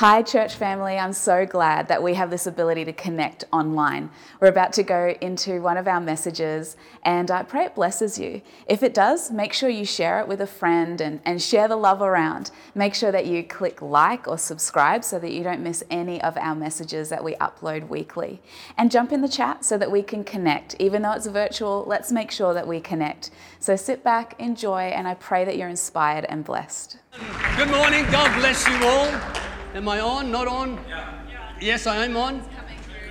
Hi, church family. I'm so glad that we have this ability to connect online. We're about to go into one of our messages, and I pray it blesses you. If it does, make sure you share it with a friend and, and share the love around. Make sure that you click like or subscribe so that you don't miss any of our messages that we upload weekly. And jump in the chat so that we can connect. Even though it's virtual, let's make sure that we connect. So sit back, enjoy, and I pray that you're inspired and blessed. Good morning. God bless you all. Am I on? Not on? Yeah. Yes, I am on.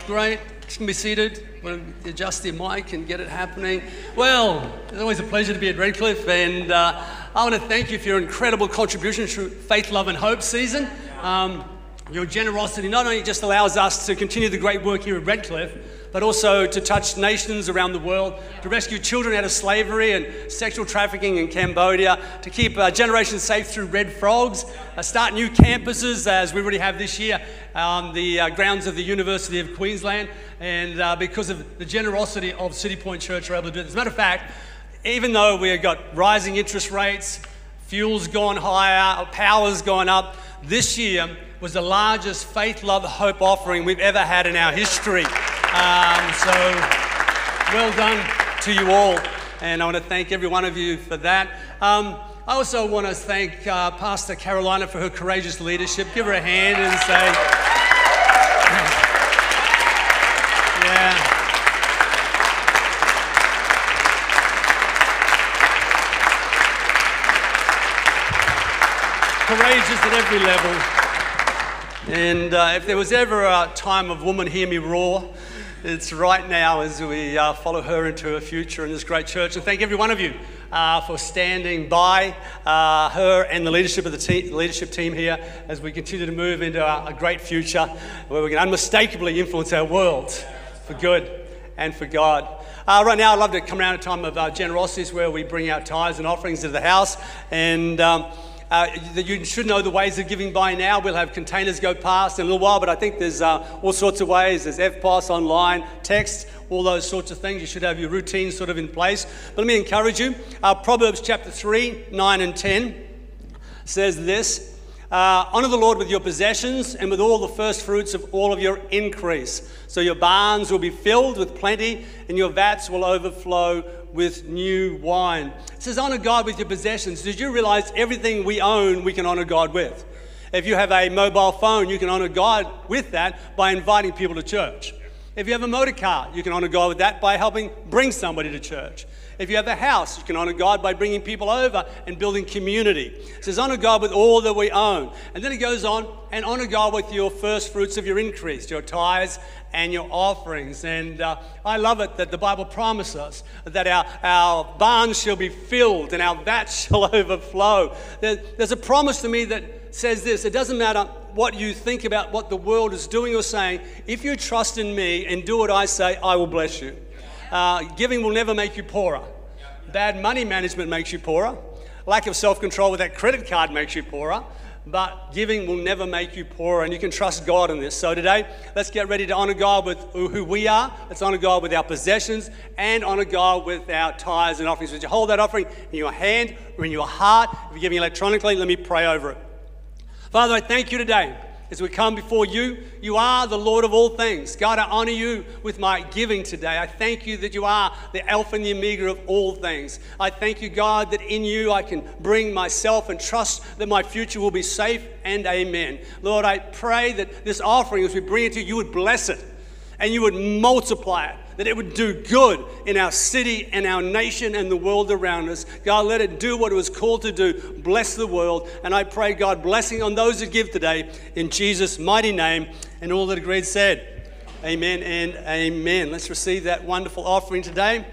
Great. Just be seated. We'll adjust the mic and get it happening. Well, it's always a pleasure to be at Redcliffe, and uh, I want to thank you for your incredible contribution to Faith, Love, and Hope season. Um, your generosity not only just allows us to continue the great work here at Redcliffe, but also to touch nations around the world, to rescue children out of slavery and sexual trafficking in Cambodia, to keep uh, generations safe through red frogs, uh, start new campuses as we already have this year on the uh, grounds of the University of Queensland. And uh, because of the generosity of Citipointe Church, we're able to do this. As a matter of fact, even though we've got rising interest rates, fuel's gone higher, power's gone up, this year was the largest faith, love, hope offering we've ever had in our history. Um, so, well done to you all, and I want to thank every one of you for that. Um, I also want to thank uh, Pastor Carolina for her courageous leadership. Give her a hand and say, yeah. Courageous at every level. And uh, if there was ever a time of woman hear me roar, it's right now as we uh, follow her into her future in this great church. And thank every one of you uh, for standing by uh, her and the leadership of the te- leadership team here as we continue to move into a, a great future where we can unmistakably influence our world for good and for God. Uh, right now, I'd love to come around a time of uh, generosity where we bring our tithes and offerings to the house. And um, uh, you should know the ways of giving by now. We'll have containers go past in a little while, but I think there's uh, all sorts of ways. There's EFTPOS online, text, all those sorts of things. You should have your routine sort of in place. But let me encourage you. Uh, Proverbs chapter 3, 9 and 10 says this. Uh, honor the Lord with your possessions and with all the first fruits of all of your increase. So your barns will be filled with plenty and your vats will overflow with new wine. It says, honor God with your possessions. Did you realize everything we own, we can honor God with? If you have a mobile phone, you can honor God with that by inviting people to church. If you have a motor car, you can honor God with that by helping bring somebody to church. If you have a house, you can honor God by bringing people over and building community. It says, honor God with all that we own. And then it goes on, and honor God with your first fruits of your increase, your tithes and your offerings. And uh, I love it that the Bible promises us that our, our barns shall be filled and our vats shall overflow. There, there's a promise to me that says this it doesn't matter what you think about what the world is doing or saying, if you trust in me and do what I say, I will bless you. Uh, giving will never make you poorer. Bad money management makes you poorer. Lack of self control with that credit card makes you poorer. But giving will never make you poorer, and you can trust God in this. So today, let's get ready to honor God with who we are. Let's honor God with our possessions and honor God with our tithes and offerings. Would you hold that offering in your hand or in your heart? If you're giving electronically, let me pray over it. Father, I thank you today as we come before you. You are the Lord of all things. God, I honor you with my giving today. I thank you that you are the Alpha and the Omega of all things. I thank you, God, that in you I can bring myself and trust that my future will be safe and amen. Lord, I pray that this offering, as we bring it to you, you would bless it and you would multiply it that it would do good in our city and our nation and the world around us. God, let it do what it was called to do bless the world. And I pray, God, blessing on those who give today in Jesus' mighty name. And all that agreed said, Amen and amen. Let's receive that wonderful offering today.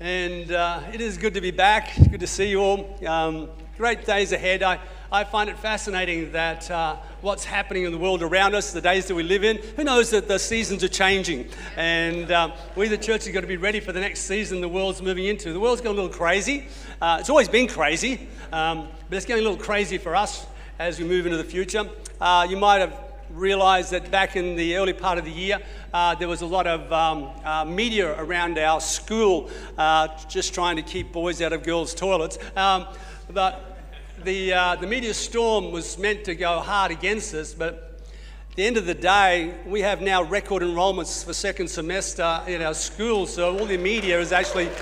And uh, it is good to be back. Good to see you all. Um, great days ahead. I, I find it fascinating that uh, what's happening in the world around us, the days that we live in, who knows that the seasons are changing. And um, we, the church, have got to be ready for the next season the world's moving into. The world's going a little crazy. Uh, it's always been crazy, um, but it's getting a little crazy for us as we move into the future. Uh, you might have realized that back in the early part of the year, uh, there was a lot of um, uh, media around our school uh, just trying to keep boys out of girls' toilets. Um, but the, uh, the media storm was meant to go hard against us, but at the end of the day, we have now record enrollments for second semester in our schools, so all the media is actually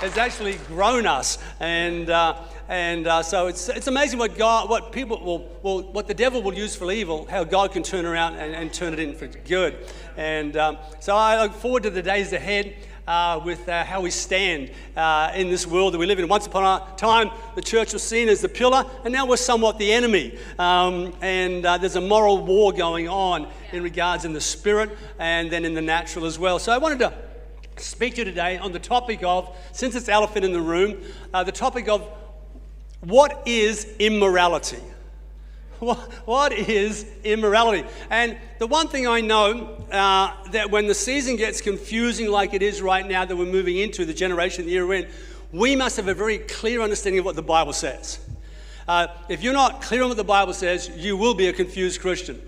has actually grown us, and uh, and uh, so it's, it's amazing what God, what people will, will, what the devil will use for evil, how God can turn around and, and turn it in for good. And um, so I look forward to the days ahead uh, with uh, how we stand uh, in this world that we live in. Once upon a time, the church was seen as the pillar, and now we're somewhat the enemy. Um, and uh, there's a moral war going on in regards in the spirit and then in the natural as well. So I wanted to speak to you today on the topic of, since it's elephant in the room, uh, the topic of what is immorality. What is immorality? And the one thing I know uh, that when the season gets confusing like it is right now that we're moving into, the generation that you're in, we must have a very clear understanding of what the Bible says. Uh, if you're not clear on what the Bible says, you will be a confused Christian.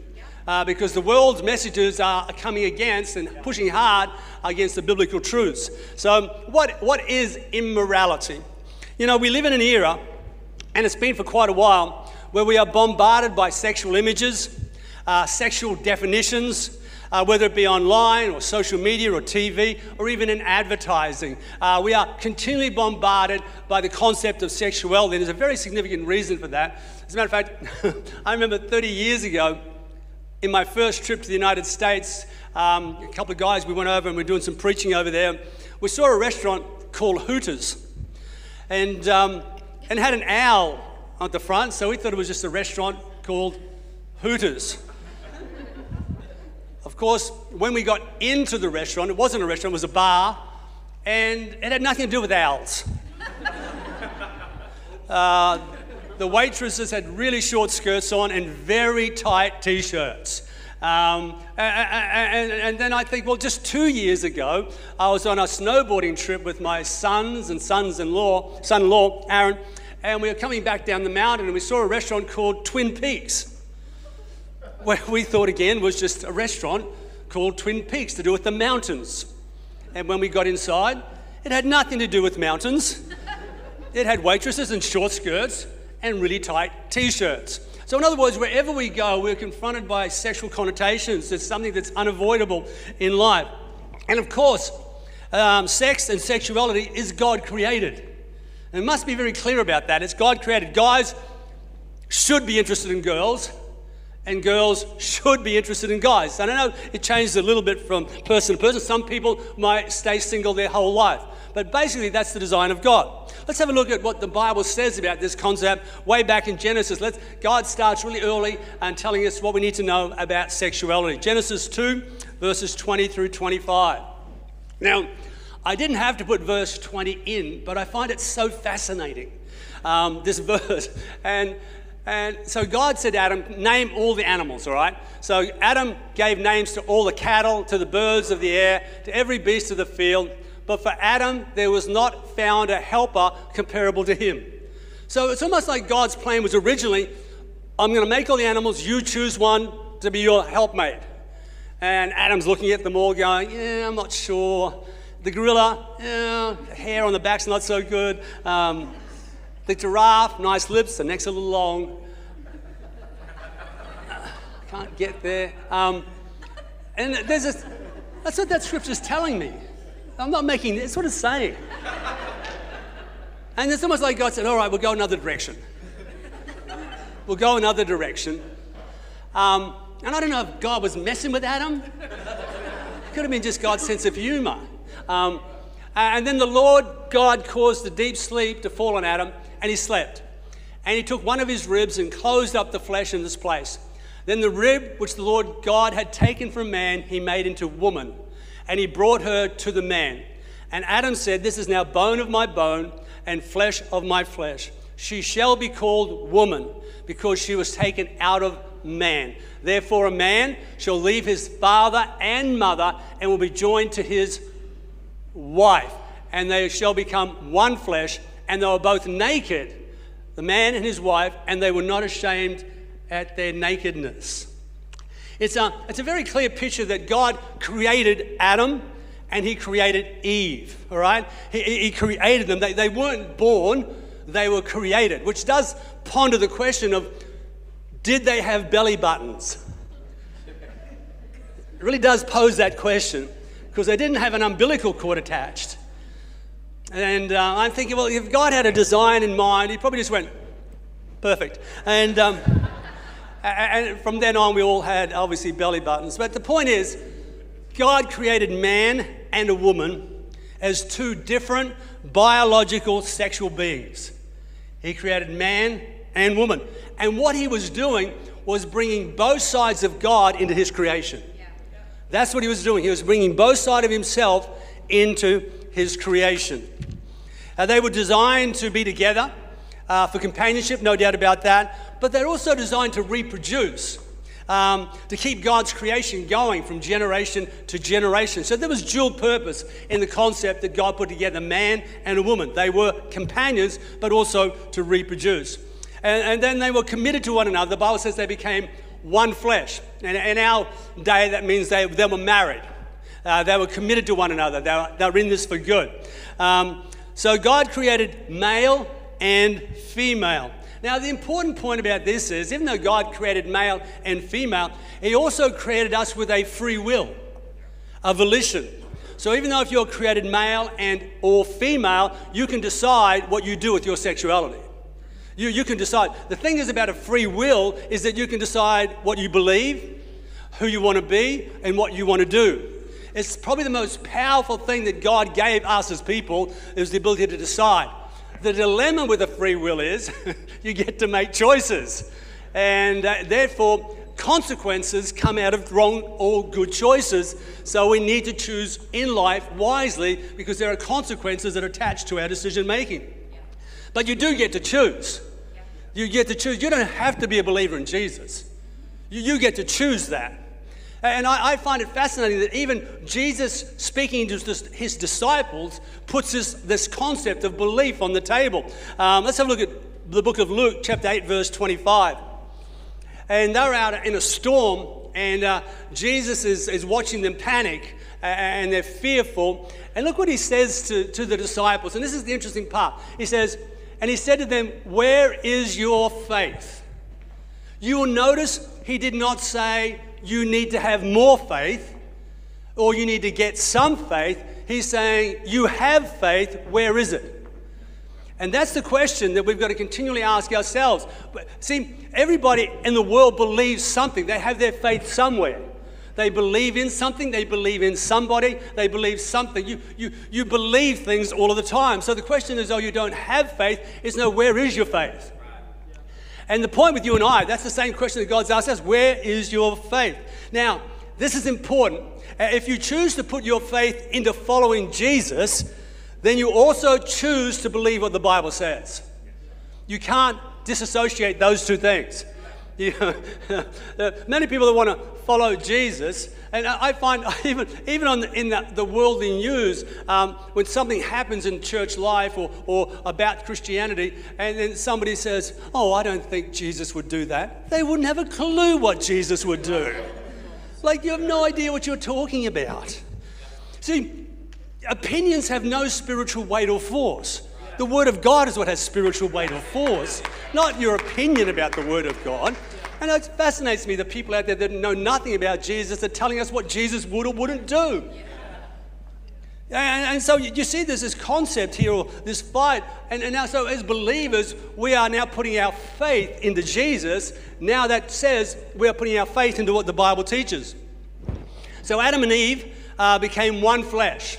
Uh, because the world's messages are coming against and pushing hard against the biblical truths. So, what, what is immorality? You know, we live in an era, and it's been for quite a while, where we are bombarded by sexual images, uh, sexual definitions, uh, whether it be online or social media or TV or even in advertising. Uh, we are continually bombarded by the concept of sexuality. There's a very significant reason for that. As a matter of fact, I remember 30 years ago, in my first trip to the United States, um, a couple of guys, we went over and we are doing some preaching over there. We saw a restaurant called Hooters. And, um, and had an owl at the front, so we thought it was just a restaurant called Hooters. of course, when we got into the restaurant, it wasn't a restaurant, it was a bar, and it had nothing to do with owls. uh, the waitresses had really short skirts on and very tight t shirts. Um, and, and, and, then I think, well, just two years ago, I was on a snowboarding trip with my sons and sons-in-law, son-in-law, Aaron, and we were coming back down the mountain and we saw a restaurant called Twin Peaks, where we thought again was just a restaurant called Twin Peaks to do with the mountains. And when we got inside, it had nothing to do with mountains. It had waitresses in short skirts and really tight t shirts. So, in other words, wherever we go, we're confronted by sexual connotations. It's something that's unavoidable in life. And of course, um, sex and sexuality is God created. And it must be very clear about that. It's God created. Guys should be interested in girls, and girls should be interested in guys. I know it changes a little bit from person to person. Some people might stay single their whole life. But basically, that's the design of God. Let's have a look at what the Bible says about this concept way back in Genesis. Let's, God starts really early and telling us what we need to know about sexuality. Genesis 2, verses 20 through 25. Now, I didn't have to put verse 20 in, but I find it so fascinating, um, this verse. And, and so God said, Adam, name all the animals, all right? So Adam gave names to all the cattle, to the birds of the air, to every beast of the field. But for Adam, there was not found a helper comparable to him. So it's almost like God's plan was originally I'm going to make all the animals, you choose one to be your helpmate. And Adam's looking at them all, going, Yeah, I'm not sure. The gorilla, yeah, hair on the back's not so good. Um, the giraffe, nice lips, the neck's a little long. Can't get there. Um, and there's a, that's what that scripture's telling me. I'm not making it's what it's saying. And it's almost like God said, All right, we'll go another direction. We'll go another direction. Um, and I don't know if God was messing with Adam. It could have been just God's sense of humor. Um, and then the Lord God caused the deep sleep to fall on Adam, and he slept. And he took one of his ribs and closed up the flesh in this place. Then the rib which the Lord God had taken from man, he made into woman, and he brought her to the man. And Adam said, This is now bone of my bone and flesh of my flesh. She shall be called woman, because she was taken out of man. Therefore, a man shall leave his father and mother and will be joined to his wife, and they shall become one flesh, and they were both naked, the man and his wife, and they were not ashamed at their nakedness. It's a, it's a very clear picture that God created Adam and he created Eve, all right? He, he created them. They, they weren't born, they were created, which does ponder the question of did they have belly buttons? It really does pose that question because they didn't have an umbilical cord attached. And uh, I'm thinking, well, if God had a design in mind, he probably just went, perfect. And, um, and from then on, we all had obviously belly buttons. But the point is, God created man and a woman as two different biological sexual beings. He created man and woman. And what he was doing was bringing both sides of God into his creation. That's what he was doing. He was bringing both sides of himself into his creation. Uh, they were designed to be together uh, for companionship, no doubt about that, but they're also designed to reproduce. Um, to keep God's creation going from generation to generation. So there was dual purpose in the concept that God put together man and a woman. They were companions, but also to reproduce. And, and then they were committed to one another. The Bible says they became one flesh. And in our day, that means they, they were married. Uh, they were committed to one another. They were, they were in this for good. Um, so God created male and female. Now, the important point about this is even though God created male and female, He also created us with a free will, a volition. So even though if you're created male and or female, you can decide what you do with your sexuality. You, you can decide. The thing is about a free will is that you can decide what you believe, who you want to be, and what you want to do. It's probably the most powerful thing that God gave us as people is the ability to decide. The dilemma with a free will is you get to make choices. And uh, therefore, consequences come out of wrong or good choices. So we need to choose in life wisely because there are consequences that are attached to our decision making. But you do get to choose. You get to choose. You don't have to be a believer in Jesus. You, you get to choose that. And I, I, find it fascinating that even Jesus speaking to his disciples puts this, this concept of belief on the table. Um, let's have a look at the book of Luke, chapter 8, verse 25. And they're out in a storm, and uh, Jesus is, is watching them panic, and they're fearful. And look what he says to, to the disciples. And this is the interesting part. He says, And he said to them, Where is your faith? You will notice he did not say, you need to have more faith or you need to get some faith. He's saying, You have faith, where is it? And that's the question that we've got to continually ask ourselves. But see, everybody in the world believes something, they have their faith somewhere. They believe in something, they believe in somebody, they believe something. You, you, you believe things all of the time. So the question is, oh, you don't have faith, is no, where is your faith? And the point with you and I, that's the same question that God's asked us where is your faith? Now, this is important. Uh, if you choose to put your faith into following Jesus, then you also choose to believe what the Bible says. You can't disassociate those two things. You, many people that want to follow Jesus, and I find even, even on the, in the, the worldly news, um, when something happens in church life or, or about Christianity, and then somebody says, Oh, I don't think Jesus would do that, they wouldn't have a clue what Jesus would do. Like, you have no idea what you're talking about. See, opinions have no spiritual weight or force. The Word of God is what has spiritual weight or force, not your opinion about the Word of God. And it fascinates me that people out there that know nothing about Jesus are telling us what Jesus would or wouldn't do. And, and, so you see there's this concept here, or this fight. And, and now, so as believers, we are now putting our faith into Jesus. Now that says we are putting our faith into what the Bible teaches. So Adam and Eve uh, became one flesh.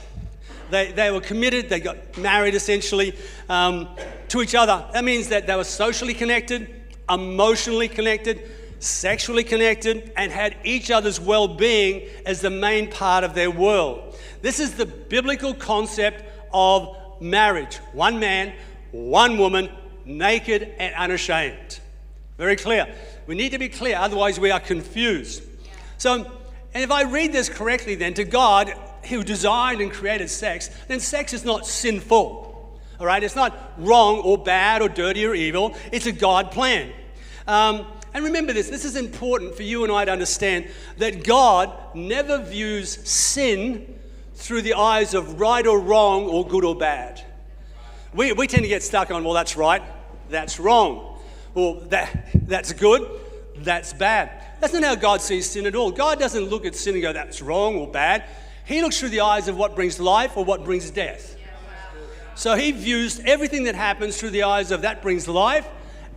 They, they were committed, they got married essentially um, to each other. That means that they were socially connected, emotionally connected, sexually connected, and had each other's well being as the main part of their world. This is the biblical concept of marriage one man, one woman, naked and unashamed. Very clear. We need to be clear, otherwise, we are confused. So, and if I read this correctly, then to God, who designed and created sex, then sex is not sinful. All right? It's not wrong or bad or dirty or evil. It's a God plan. Um, and remember this this is important for you and I to understand that God never views sin through the eyes of right or wrong or good or bad. We, we tend to get stuck on, well, that's right, that's wrong. Well, that, that's good, that's bad. That's not how God sees sin at all. God doesn't look at sin and go, that's wrong or bad. He looks through the eyes of what brings life or what brings death. So he views everything that happens through the eyes of that brings life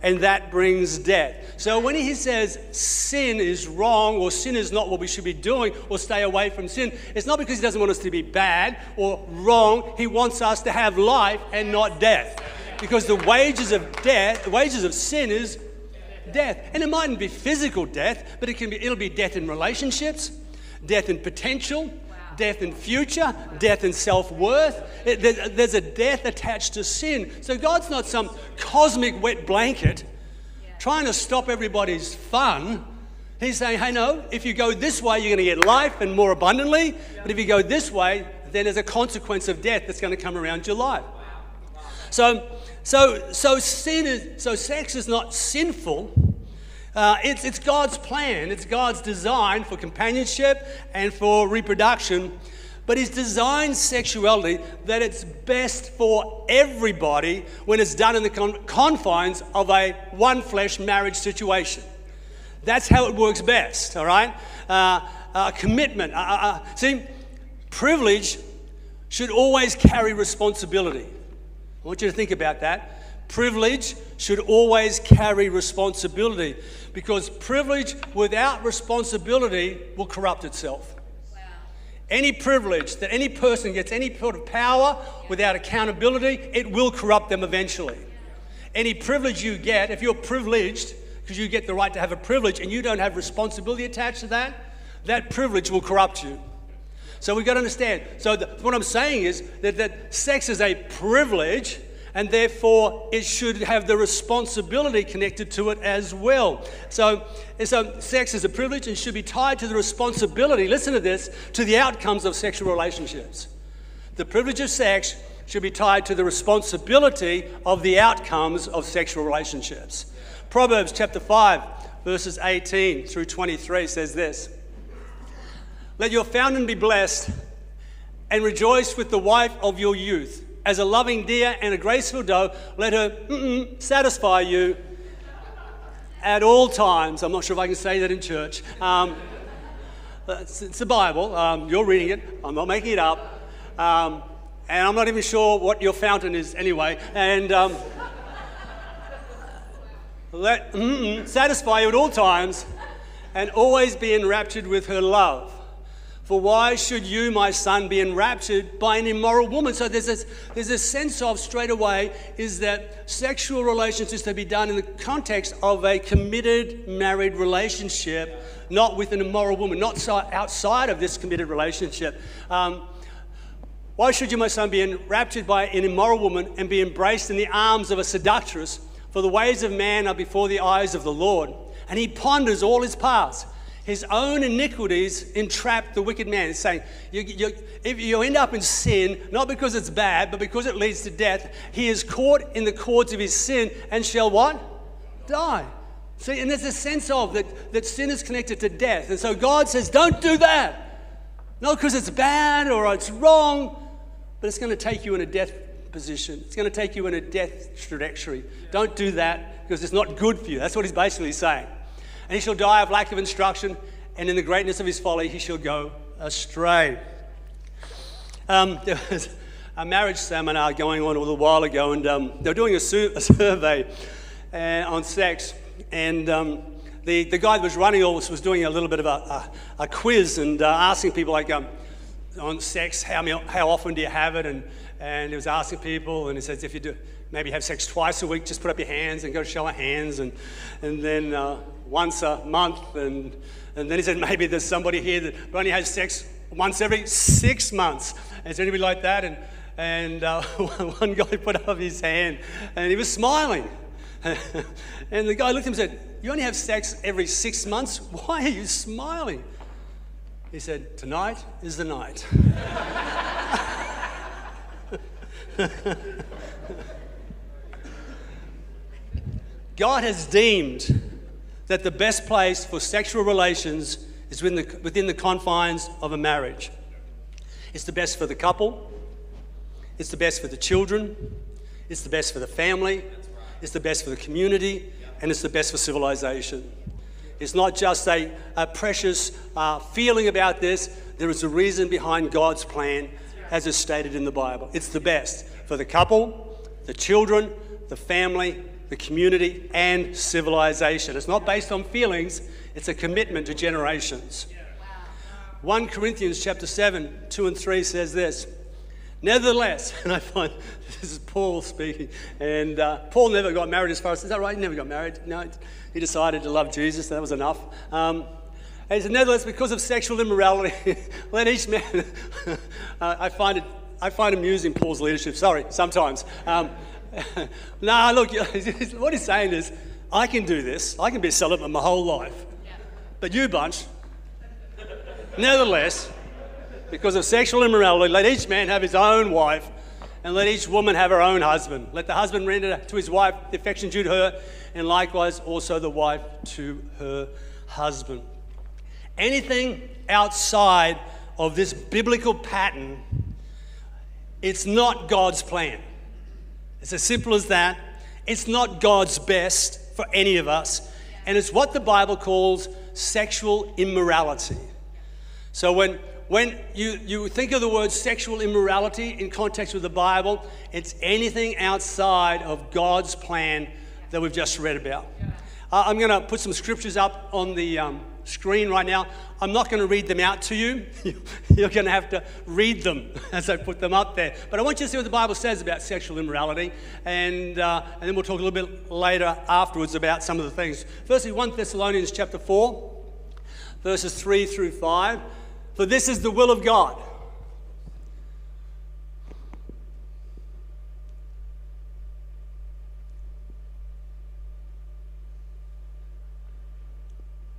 and that brings death. So when he says sin is wrong or sin is not what we should be doing or stay away from sin, it's not because he doesn't want us to be bad or wrong. He wants us to have life and not death. Because the wages of death, the wages of sin is death. And it mightn't be physical death, but it can be it'll be death in relationships, death in potential, death in future, death in self worth. There's a death attached to sin. So God's not some cosmic wet blanket trying to stop everybody's fun. He's saying, hey, no, if you go this way, you're going to get life and more abundantly. But if you go this way, then there's a consequence of death that's going to come around your life. So, so, so sin is, so sex is not sinful uh, it's, it's God's plan, it's God's design for companionship and for reproduction. But He's designed sexuality that it's best for everybody when it's done in the con- confines of a one flesh marriage situation. That's how it works best, all right? Uh, uh, commitment. Uh, uh, uh, see, privilege should always carry responsibility. I want you to think about that. Privilege should always carry responsibility because privilege without responsibility will corrupt itself. Any privilege that any person gets, any sort of power without accountability, it will corrupt them eventually. Any privilege you get, if you're privileged, because you get the right to have a privilege and you don't have responsibility attached to that, that privilege will corrupt you. So we've got to understand. So the, what I'm saying is that, that sex is a privilege and therefore it should have the responsibility connected to it as well. So, so sex is a privilege and should be tied to the responsibility, listen to this, to the outcomes of sexual relationships. The privilege of sex should be tied to the responsibility of the outcomes of sexual relationships. Proverbs chapter 5, verses 18 through 23 says this Let your fountain be blessed and rejoice with the wife of your youth as a loving deer and a graceful doe, let her satisfy you at all times. I'm not sure if I can say that in church. Um, it's, it's, the Bible. Um, you're reading it. I'm not making it up. Um, and I'm not even sure what your fountain is anyway. And um, let satisfy you at all times and always be enraptured with her love. For why should you, my son, be enraptured by an immoral woman? So there's this, there's this sense of straight away is that sexual relations is to be done in the context of a committed married relationship, not with an immoral woman, not so outside of this committed relationship. Um, why should you, my son, be enraptured by an immoral woman and be embraced in the arms of a seductress? For the ways of man are before the eyes of the Lord, and he ponders all his paths his own iniquities entrap the wicked man. It's saying you, you, if you end up in sin, not because it's bad, but because it leads to death, he is caught in the cords of his sin and shall what? Die. See, and there's a sense of that, that sin is connected to death. And so God says, don't do that. Not because it's bad or it's wrong, but it's going to take you in a death position. It's going to take you in a death trajectory. Don't do that because it's not good for you. That's what he's basically saying and he shall die of lack of instruction, and in the greatness of his folly he shall go astray. Um, there was a marriage seminar going on a little while ago, and um, they were doing a, su- a survey uh, on sex, and um, the, the guy that was running all this was doing a little bit of a, a, a quiz and uh, asking people like um, on sex, how, how often do you have it? And, and he was asking people, and he says, if you do maybe have sex twice a week, just put up your hands and go show of hands. And, and then uh, once a month. And, and then he said, maybe there's somebody here that only has sex once every six months. Is there anybody like that? And, and uh, one guy put up his hand and he was smiling. and the guy looked at him and said, You only have sex every six months? Why are you smiling? He said, Tonight is the night. God has deemed that the best place for sexual relations is within the, within the confines of a marriage. It's the best for the couple, it's the best for the children, it's the best for the family, it's the best for the community, and it's the best for civilization. It's not just a, a precious uh, feeling about this, there is a reason behind God's plan as is stated in the Bible. It's the best for the couple, the children, the family, the community, and civilization. It's not based on feelings, it's a commitment to generations. 1 Corinthians chapter 7, 2 and 3 says this. Nevertheless, and I find this is Paul speaking, and uh, Paul never got married as far as, is that right? He never got married. No, he decided to love Jesus, that was enough. Um, and he said, Nevertheless, because of sexual immorality, let each man, uh, I, find it, I find amusing Paul's leadership, sorry, sometimes. Um, nah, look, what he's saying is, I can do this, I can be a celibate my whole life, but you bunch, Nevertheless, because of sexual immorality, let each man have his own wife, and let each woman have her own husband. Let the husband render to his wife the affection due to her, and likewise also the wife to her husband. Anything outside of this biblical pattern, it's not God's plan. It's as simple as that. It's not God's best for any of us, and it's what the Bible calls sexual immorality. So when, when you, you think of the word sexual immorality in context with the Bible, it's anything outside of God's plan that we've just read about. Uh, I'm going to put some scriptures up on the um, screen right now. I'm not going to read them out to you. You're going to have to read them as I put them up there. But I want you to see what the Bible says about sexual immorality, and, uh, and then we'll talk a little bit later afterwards about some of the things. Firstly, 1 Thessalonians chapter 4, verses 3 through 5. For this is the will of God.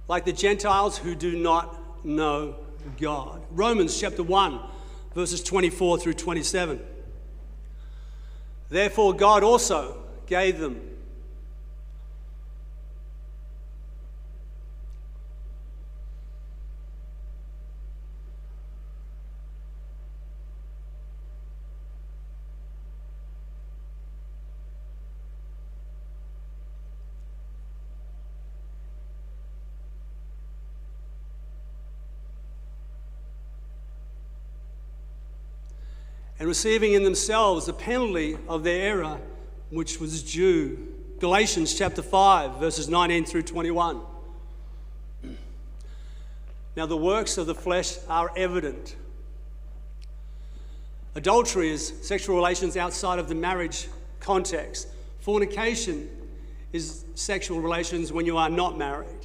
Like the Gentiles who do not know God. Romans chapter 1, verses 24 through 27. Therefore, God also gave them receiving in themselves the penalty of their error, which was due. Galatians chapter 5, verses 19 through 21. Now, the works of the flesh are evident. Adultery is sexual relations outside of the marriage context. Fornication is sexual relations when you are not married.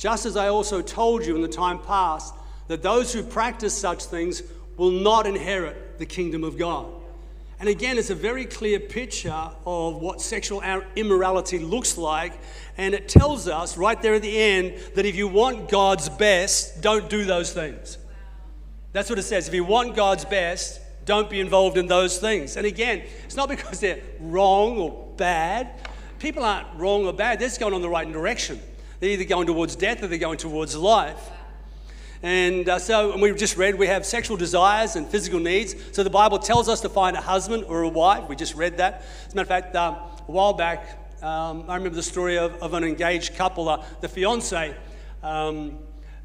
Just as I also told you in the time past that those who practice such things will not inherit the kingdom of God. And again, it's a very clear picture of what sexual immorality looks like. And it tells us right there at the end that if you want God's best, don't do those things. That's what it says. If you want God's best, don't be involved in those things. And again, it's not because they're wrong or bad. People aren't wrong or bad, they're just going on the right direction. They're either going towards death or they're going towards life. And uh, so, and we've just read, we have sexual desires and physical needs. So the Bible tells us to find a husband or a wife. We just read that. As a matter of fact, um, a while back, um, I remember the story of, of an engaged couple. Uh, the fiance um,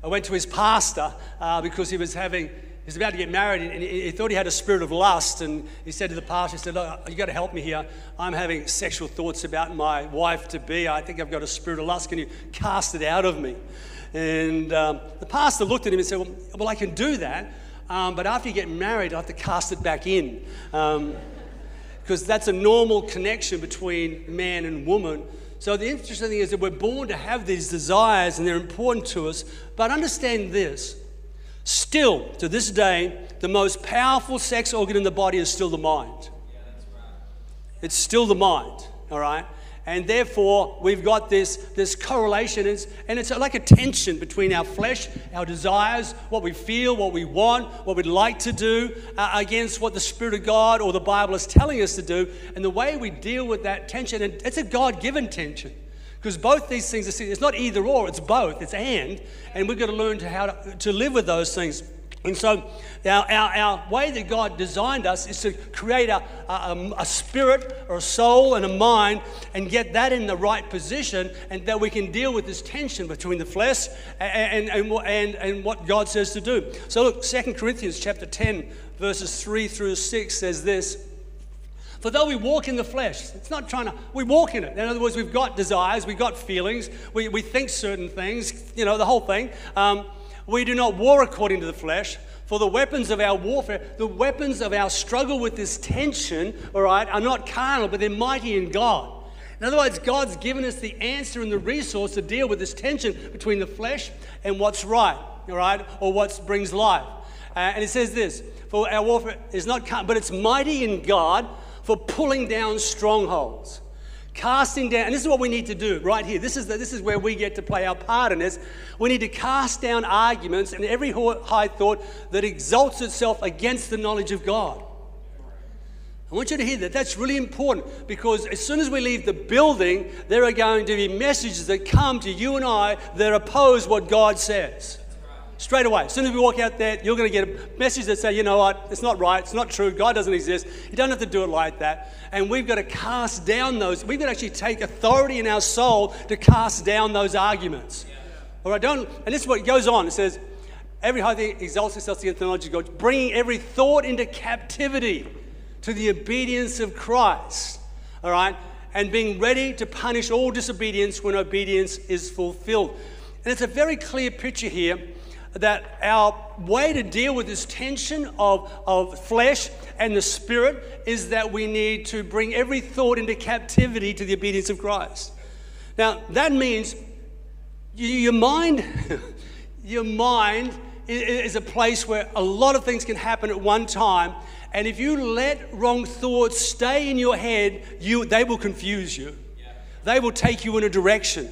went to his pastor uh, because he was having he was about to get married and he thought he had a spirit of lust. And he said to the pastor, he said, Look, you got to help me here. I'm having sexual thoughts about my wife to be. I think I've got a spirit of lust. Can you cast it out of me? And um, the pastor looked at him and said, Well, well I can do that. Um, but after you get married, I have to cast it back in. Um, because that's a normal connection between man and woman. So the interesting thing is that we're born to have these desires and they're important to us. But understand this Still, to this day, the most powerful sex organ in the body is still the mind. It's still the mind, all right? And therefore, we've got this, this correlation, it's, and it's like a tension between our flesh, our desires, what we feel, what we want, what we'd like to do, uh, against what the Spirit of God or the Bible is telling us to do. And the way we deal with that tension, and it's a God given tension. Because both these things are, seen. it's not either or, it's both, it's and. And we've got to learn to how to, to live with those things. And so, our, our, our, way that God designed us is to create a, a, a, spirit or a soul and a mind and get that in the right position, and that we can deal with this tension between the flesh and, and, and, and what God says to do. So, look, 2 Corinthians chapter 10, verses 3 through 6 says this. For though we walk in the flesh, it's not trying to, we walk in it. In other words, we've got desires, we've got feelings, we, we think certain things, you know, the whole thing. Um, we do not war according to the flesh, for the weapons of our warfare, the weapons of our struggle with this tension, all right, are not carnal, but they're mighty in God. In other words, God's given us the answer and the resource to deal with this tension between the flesh and what's right, all right, or what brings life. Uh, and it says this For our warfare is not carnal, but it's mighty in God for pulling down strongholds. Casting down, and this is what we need to do right here. This is, the, this is where we get to play our part in this. We need to cast down arguments and every high thought that exalts itself against the knowledge of God. I want you to hear that. That's really important because as soon as we leave the building, there are going to be messages that come to you and I that oppose what God says. Straight away. As soon as we walk out there, you're going to get a message that say, you know what, it's not right, it's not true, God doesn't exist. You don't have to do it like that. And we've got to cast down those, we've got to actually take authority in our soul to cast down those arguments. All right, don't, and this is what goes on. It says, every high thing exalts itself against the knowledge of God, bringing every thought into captivity to the obedience of Christ. All right, and being ready to punish all disobedience when obedience is fulfilled. And it's a very clear picture here that our way to deal with this tension of, of flesh and the spirit is that we need to bring every thought into captivity to the obedience of Christ. Now, that means your mind, your mind is a place where a lot of things can happen at one time. And if you let wrong thoughts stay in your head, you, they will confuse you. They will take you in a direction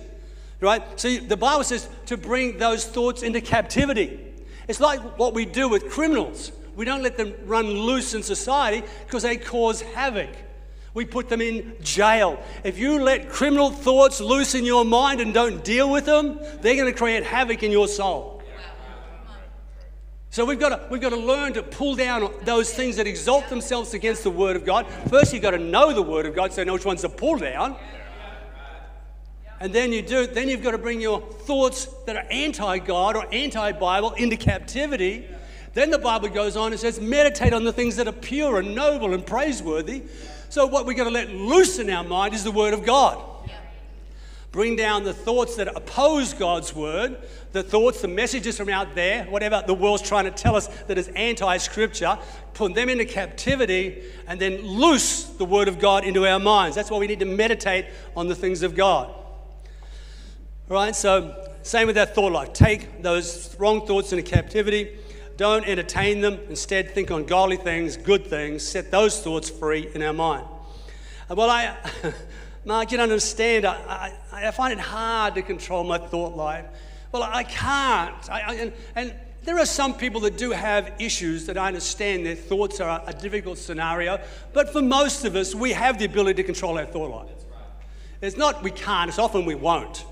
right? So the Bible says to bring those thoughts into captivity. It's like what we do with criminals. We don't let them run loose in society because they cause havoc. We put them in jail. If you let criminal thoughts loose in your mind and don't deal with them, they're going to create havoc in your soul. So we've got, to, we've got to learn to pull down those things that exalt themselves against the Word of God. First, you've got to know the Word of God so you know which ones to pull down. And then you do, then you've got to bring your thoughts that are anti-God or anti-Bible into captivity. Then the Bible goes on and says, meditate on the things that are pure and noble and praiseworthy. So what we've got to let loose in our mind is the Word of God. Bring down the thoughts that oppose God's word, the thoughts, the messages from out there, whatever the world's trying to tell us that is anti scripture, put them into captivity, and then loose the word of God into our minds. That's why we need to meditate on the things of God. Right? So, same with that thought life. Take those wrong thoughts into captivity. Don't entertain them. Instead, think on godly things, good things. Set those thoughts free in our mind. Uh, well, I, Mark, you don't understand. I, I, I, find it hard to control my thought life. Well, I can't. I, and, and there are some people that do have issues that I understand their thoughts are a difficult scenario. But for most of us, we have the ability to control our thought life. It's not we can't, it's often we won't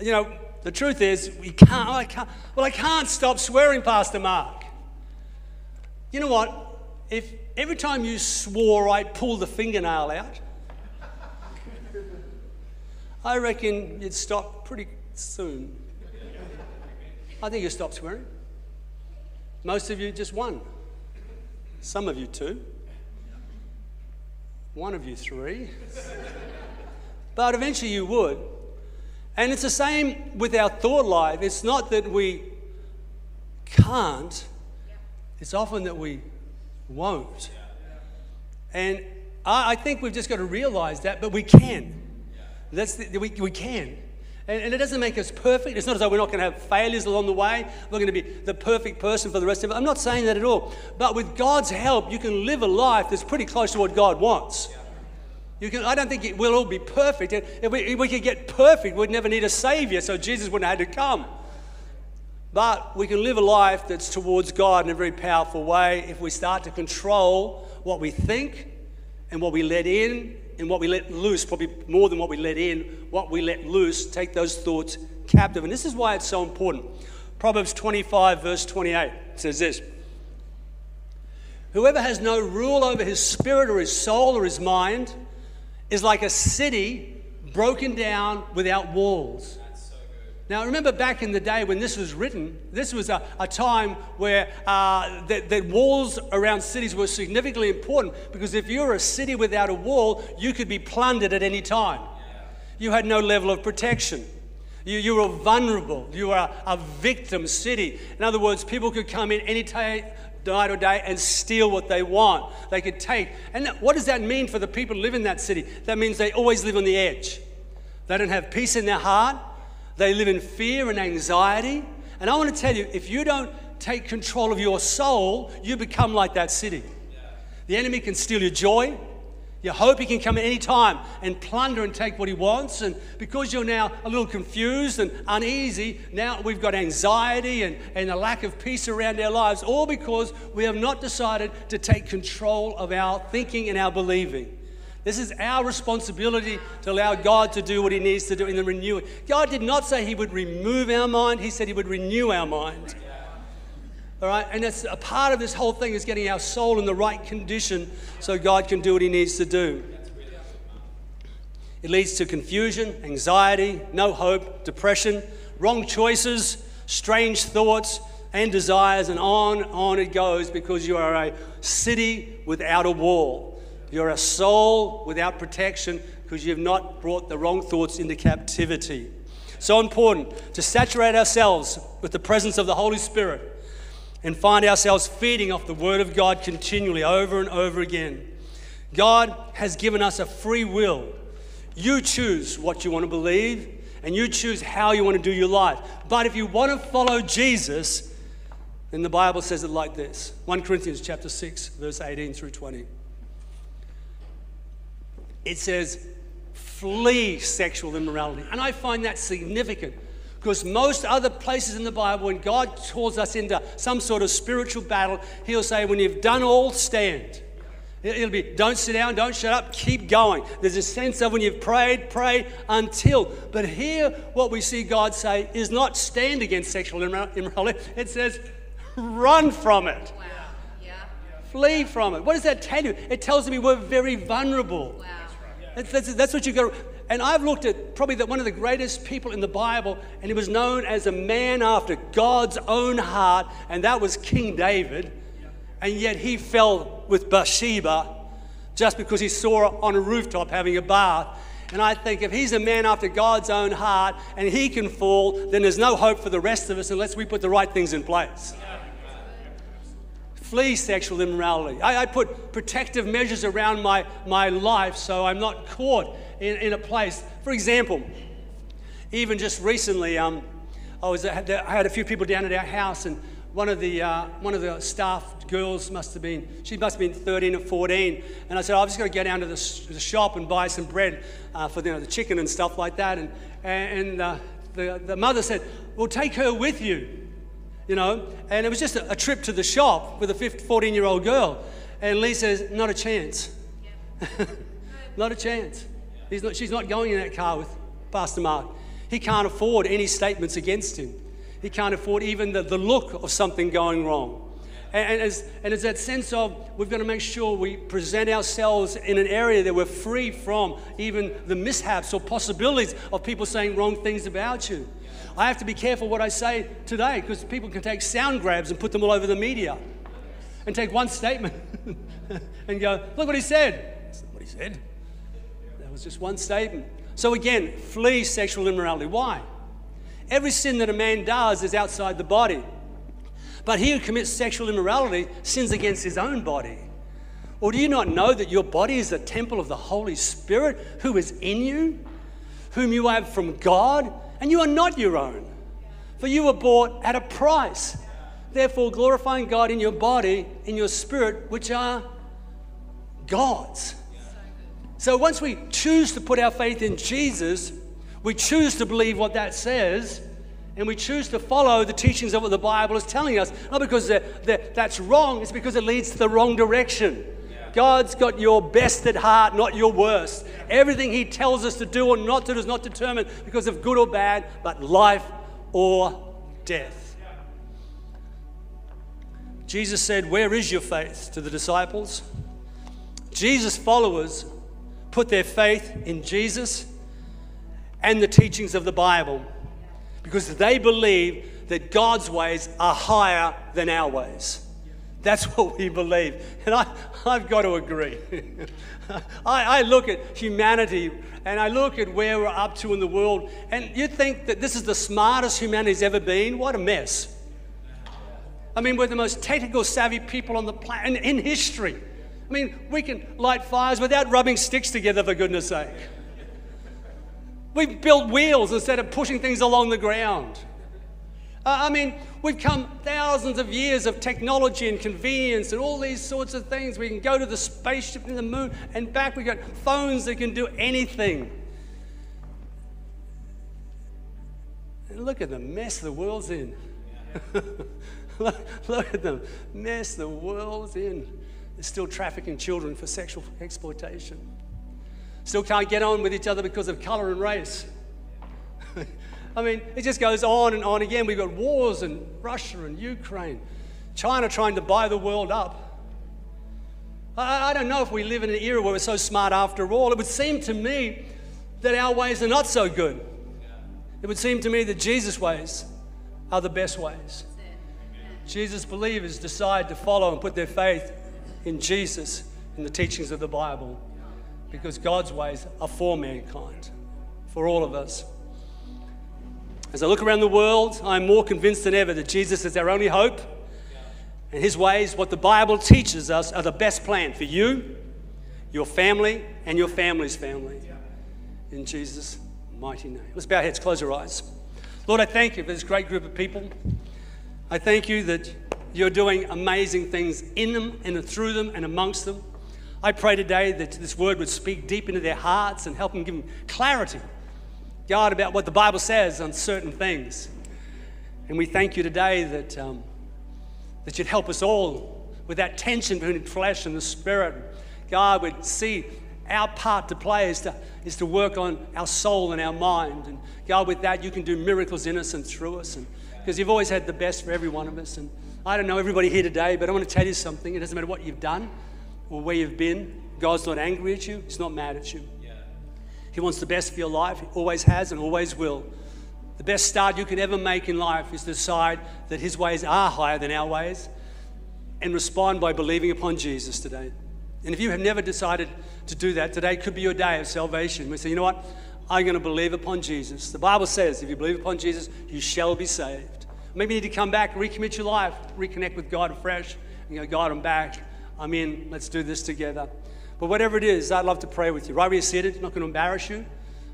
you know, the truth is, we can't, I can't, well, I can't stop swearing, Pastor Mark. You know what? If every time you swore, I pulled the fingernail out, I reckon you'd stop pretty soon. I think you'd stop swearing. Most of you just one. Some of you two. One of you three. But eventually you would. And it's the same with our thought life. It's not that we can't, it's often that we won't. And I, think we've just got to realize that, but we can. That's the, we, we can. And, and, it doesn't make us perfect. It's not as though we're not going to have failures along the way. We're going to be the perfect person for the rest of it. I'm not saying that at all. But with God's help, you can live a life that's pretty close to what God wants. You can, I don't think it will all be perfect. If we, if we could get perfect, we'd never need a Savior, so Jesus wouldn't have had to come. But we can live a life that's towards God in a very powerful way if we start to control what we think and what we let in and what we let loose, probably more than what we let in, what we let loose, take those thoughts captive. And this is why it's so important. Proverbs 25, verse 28 says this Whoever has no rule over his spirit or his soul or his mind is like a city broken down without walls. Now, remember back in the day when this was written, this was a, a time where uh, the, the, walls around cities were significantly important because if you were a city without a wall, you could be plundered at any time. You had no level of protection. You, you were vulnerable. You were a, a victim city. In other words, people could come in any time, night or day and steal what they want. They could take. And what does that mean for the people who live in that city? That means they always live on the edge. They don't have peace in their heart. They live in fear and anxiety. And I want to tell you if you don't take control of your soul, you become like that city. The enemy can steal your joy. You hope he can come at any time and plunder and take what he wants. And because you're now a little confused and uneasy, now we've got anxiety and, and a lack of peace around our lives, all because we have not decided to take control of our thinking and our believing. This is our responsibility to allow God to do what He needs to do in the renewing. God did not say He would remove our mind, He said He would renew our mind. All right, and that's a part of this whole thing is getting our soul in the right condition so God can do what He needs to do. It leads to confusion, anxiety, no hope, depression, wrong choices, strange thoughts and desires, and on and on it goes because you are a city without a wall. You're a soul without protection because you've not brought the wrong thoughts into captivity. So important to saturate ourselves with the presence of the Holy Spirit and find ourselves feeding off the Word of God continually over and over again. God has given us a free will. You choose what you want to believe and you choose how you want to do your life. But if you want to follow Jesus, then the Bible says it like this 1 Corinthians chapter 6, verse 18 through 20 it says, flee sexual immorality. And I find that significant because most other places in the Bible, when God calls us into some sort of spiritual battle, He'll say, When you've done all, stand. It'll be, don't sit down, don't shut up, keep going. There's a sense of when you've prayed, pray until. But here, what we see God say is not stand against sexual immorality, it says run from it. Wow. Yeah. Flee from it. What does that tell you? It tells me we're very vulnerable. Wow. That's, that's, that's what you've got. And I've looked at probably the, one of the greatest people in the Bible, and he was known as a man after God's own heart, and that was King David. And yet he fell with Bathsheba just because he saw her on a rooftop having a bath. And I think if he's a man after God's own heart and he can fall, then there's no hope for the rest of us unless we put the right things in place. Flee sexual immorality. I, I, put protective measures around my, my life so I'm not caught in, in a place. For example, even just recently, um, I, was, I had, a few people down at our house, and one of the, uh, one of the staff girls must have been, she must have been 13 or 14. And I said, I've just got to go down to the, the shop and buy some bread uh, for you know, the chicken and stuff like that. And, and uh, the, the mother said, Well, take her with you you know. And it was just a, a trip to the shop with a 14 year old girl. And Lee says, Not a chance. not a chance. Not, she's not going in that car with Pastor Mark. He can't afford any statements against him. He can't afford even the, the look of something going wrong. And, and, it's, and it's that sense of we've got to make sure we present ourselves in an area that we're free from even the mishaps or possibilities of people saying wrong things about you. I have to be careful what I say today because people can take sound grabs and put them all over the media and take one statement and go, look what he said. That's not what he said. Was just one statement. So again, flee sexual immorality. Why? Every sin that a man does is outside the body. But he who commits sexual immorality sins against his own body. Or do you not know that your body is the temple of the Holy Spirit who is in you, whom you have from God? and you are not your own, for you were bought at a price. Therefore, glorifying God in your body, in your spirit, which are God's. So once we choose to put our faith in Jesus, we choose to believe what that says, and we choose to follow the teachings of what the Bible is telling us. Not because they're, they're, that's wrong, it's because it leads to the wrong direction. God's got your best at heart, not your worst. Everything He tells us to do or not to do is not determined because of good or bad, but life or death. Jesus said, Where is your faith? to the disciples. Jesus' followers put their faith in Jesus and the teachings of the Bible because they believe that God's ways are higher than our ways. That's what we believe. And I, I've got to agree. I, I look at humanity and I look at where we're up to in the world, and you'd think that this is the smartest humanity's ever been? What a mess. I mean, we're the most technical savvy people on the planet in history. I mean, we can light fires without rubbing sticks together, for goodness sake. We've built wheels instead of pushing things along the ground. Uh, I mean, we've come thousands of years of technology and convenience and all these sorts of things. We can go to the spaceship in the moon and back. We've got phones that can do anything. And look at the mess the world's in. look, look at the mess the world's in. They're still trafficking children for sexual exploitation. Still can't get on with each other because of color and race. I mean, it just goes on and on again. We've got wars in Russia and Ukraine, China trying to buy the world up. I, I don't know if we live in an era where we're so smart after all. It would seem to me that our ways are not so good. It would seem to me that Jesus' ways are the best ways. Jesus' believers decide to follow and put their faith in Jesus in the teachings of the Bible because God's ways are for mankind, for all of us. As I look around the world, I'm more convinced than ever that Jesus is our only hope. And his ways, what the Bible teaches us, are the best plan for you, your family, and your family's family. In Jesus' mighty name. Let's bow our heads, close our eyes. Lord, I thank you for this great group of people. I thank you that you're doing amazing things in them and through them and amongst them. I pray today that this word would speak deep into their hearts and help them give them clarity God, about what the Bible says on certain things. And we thank you today that, um, that you'd help us all with that tension between the flesh and the spirit. God would see our part to play is to, is to work on our soul and our mind. And God, with that, you can do miracles in us and through us. Because you've always had the best for every one of us. And I don't know everybody here today, but I want to tell you something. It doesn't matter what you've done or where you've been. God's not angry at you. He's not mad at you. He wants the best for your life. He always has and always will. The best start you could ever make in life is to decide that His ways are higher than our ways and respond by believing upon Jesus today. And if you have never decided to do that, today could be your day of salvation. We say, you know what? I'm going to believe upon Jesus. The Bible says, if you believe upon Jesus, you shall be saved. Maybe you need to come back, recommit your life, reconnect with God afresh, and go, God, I'm back. I'm in. Let's do this together. But whatever it is, I'd love to pray with you. Right where you're seated, it's not going to embarrass you.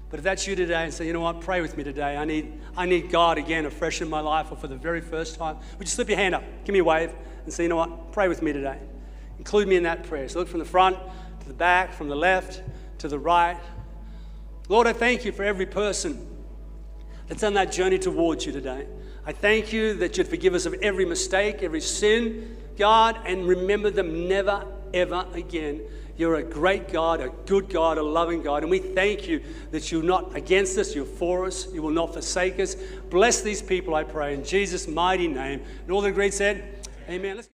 But if that's you today and say, you know what, pray with me today. I need, I need God again afresh in my life or for the very first time. Would you slip your hand up, give me a wave, and say, you know what, pray with me today. Include me in that prayer. So look from the front to the back, from the left to the right. Lord, I thank you for every person that's on that journey towards you today. I thank you that you'd forgive us of every mistake, every sin, God, and remember them never, ever again. You're a great God, a good God, a loving God. And we thank you that you're not against us, you're for us, you will not forsake us. Bless these people, I pray, in Jesus' mighty name. And all the great said, Amen. Let's